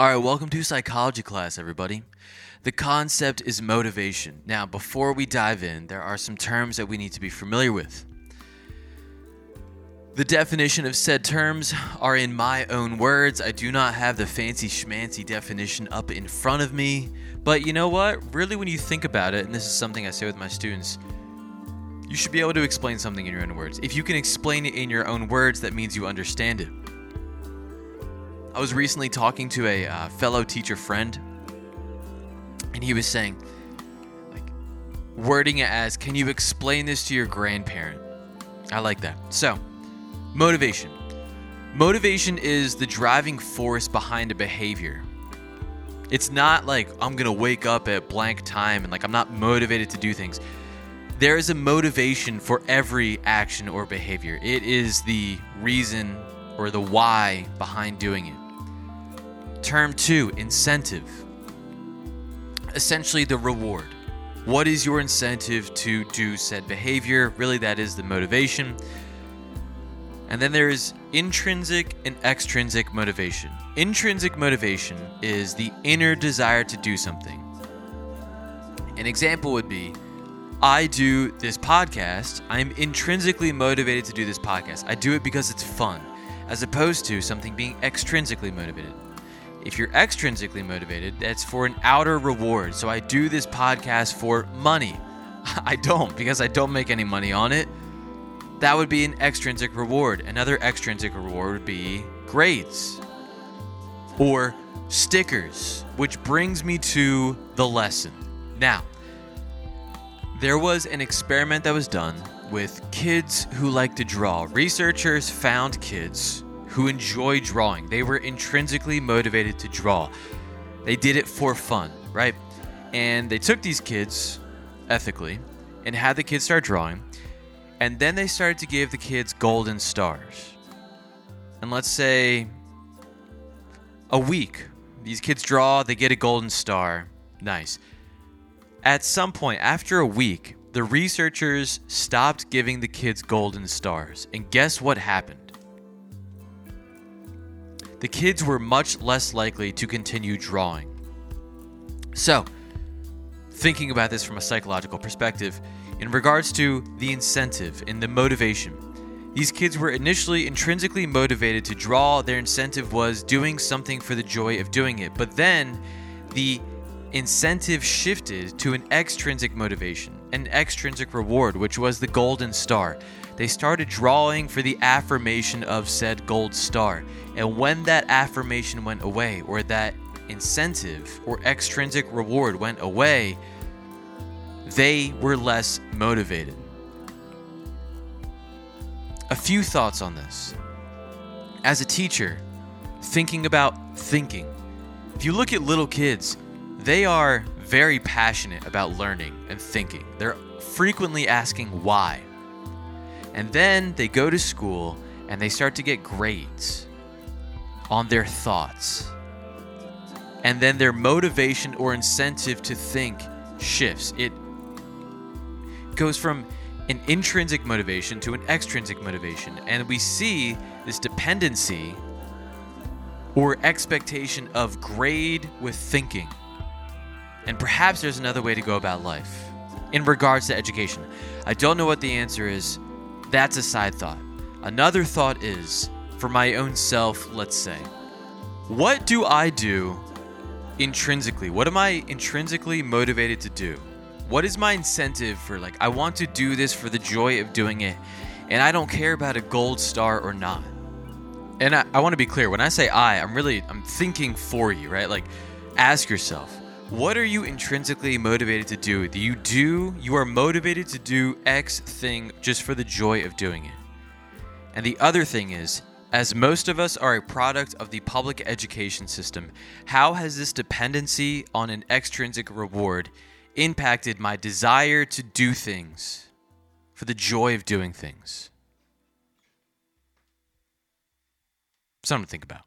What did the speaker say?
All right, welcome to psychology class, everybody. The concept is motivation. Now, before we dive in, there are some terms that we need to be familiar with. The definition of said terms are in my own words. I do not have the fancy schmancy definition up in front of me. But you know what? Really, when you think about it, and this is something I say with my students, you should be able to explain something in your own words. If you can explain it in your own words, that means you understand it. I was recently talking to a uh, fellow teacher friend, and he was saying, like, wording it as, Can you explain this to your grandparent? I like that. So, motivation. Motivation is the driving force behind a behavior. It's not like I'm going to wake up at blank time and like I'm not motivated to do things. There is a motivation for every action or behavior. It is the reason or the why behind doing it. Term two, incentive. Essentially, the reward. What is your incentive to do said behavior? Really, that is the motivation. And then there is intrinsic and extrinsic motivation. Intrinsic motivation is the inner desire to do something. An example would be I do this podcast. I'm intrinsically motivated to do this podcast. I do it because it's fun, as opposed to something being extrinsically motivated. If you're extrinsically motivated, that's for an outer reward. So I do this podcast for money. I don't because I don't make any money on it. That would be an extrinsic reward. Another extrinsic reward would be grades or stickers, which brings me to the lesson. Now, there was an experiment that was done with kids who like to draw. Researchers found kids who enjoy drawing. They were intrinsically motivated to draw. They did it for fun, right? And they took these kids ethically and had the kids start drawing. And then they started to give the kids golden stars. And let's say a week, these kids draw, they get a golden star. Nice. At some point, after a week, the researchers stopped giving the kids golden stars. And guess what happened? The kids were much less likely to continue drawing. So, thinking about this from a psychological perspective, in regards to the incentive and the motivation, these kids were initially intrinsically motivated to draw. Their incentive was doing something for the joy of doing it. But then the incentive shifted to an extrinsic motivation, an extrinsic reward, which was the golden star. They started drawing for the affirmation of said gold star. And when that affirmation went away, or that incentive or extrinsic reward went away, they were less motivated. A few thoughts on this. As a teacher, thinking about thinking, if you look at little kids, they are very passionate about learning and thinking. They're frequently asking why. And then they go to school and they start to get grades on their thoughts. And then their motivation or incentive to think shifts. It goes from an intrinsic motivation to an extrinsic motivation. And we see this dependency or expectation of grade with thinking. And perhaps there's another way to go about life in regards to education. I don't know what the answer is. That's a side thought. Another thought is for my own self, let's say, what do I do intrinsically? What am I intrinsically motivated to do? What is my incentive for like I want to do this for the joy of doing it and I don't care about a gold star or not. And I, I want to be clear, when I say I, I'm really I'm thinking for you, right? Like ask yourself, what are you intrinsically motivated to do? Do you do you are motivated to do X thing just for the joy of doing it? And the other thing is, as most of us are a product of the public education system, how has this dependency on an extrinsic reward impacted my desire to do things for the joy of doing things? Something to think about.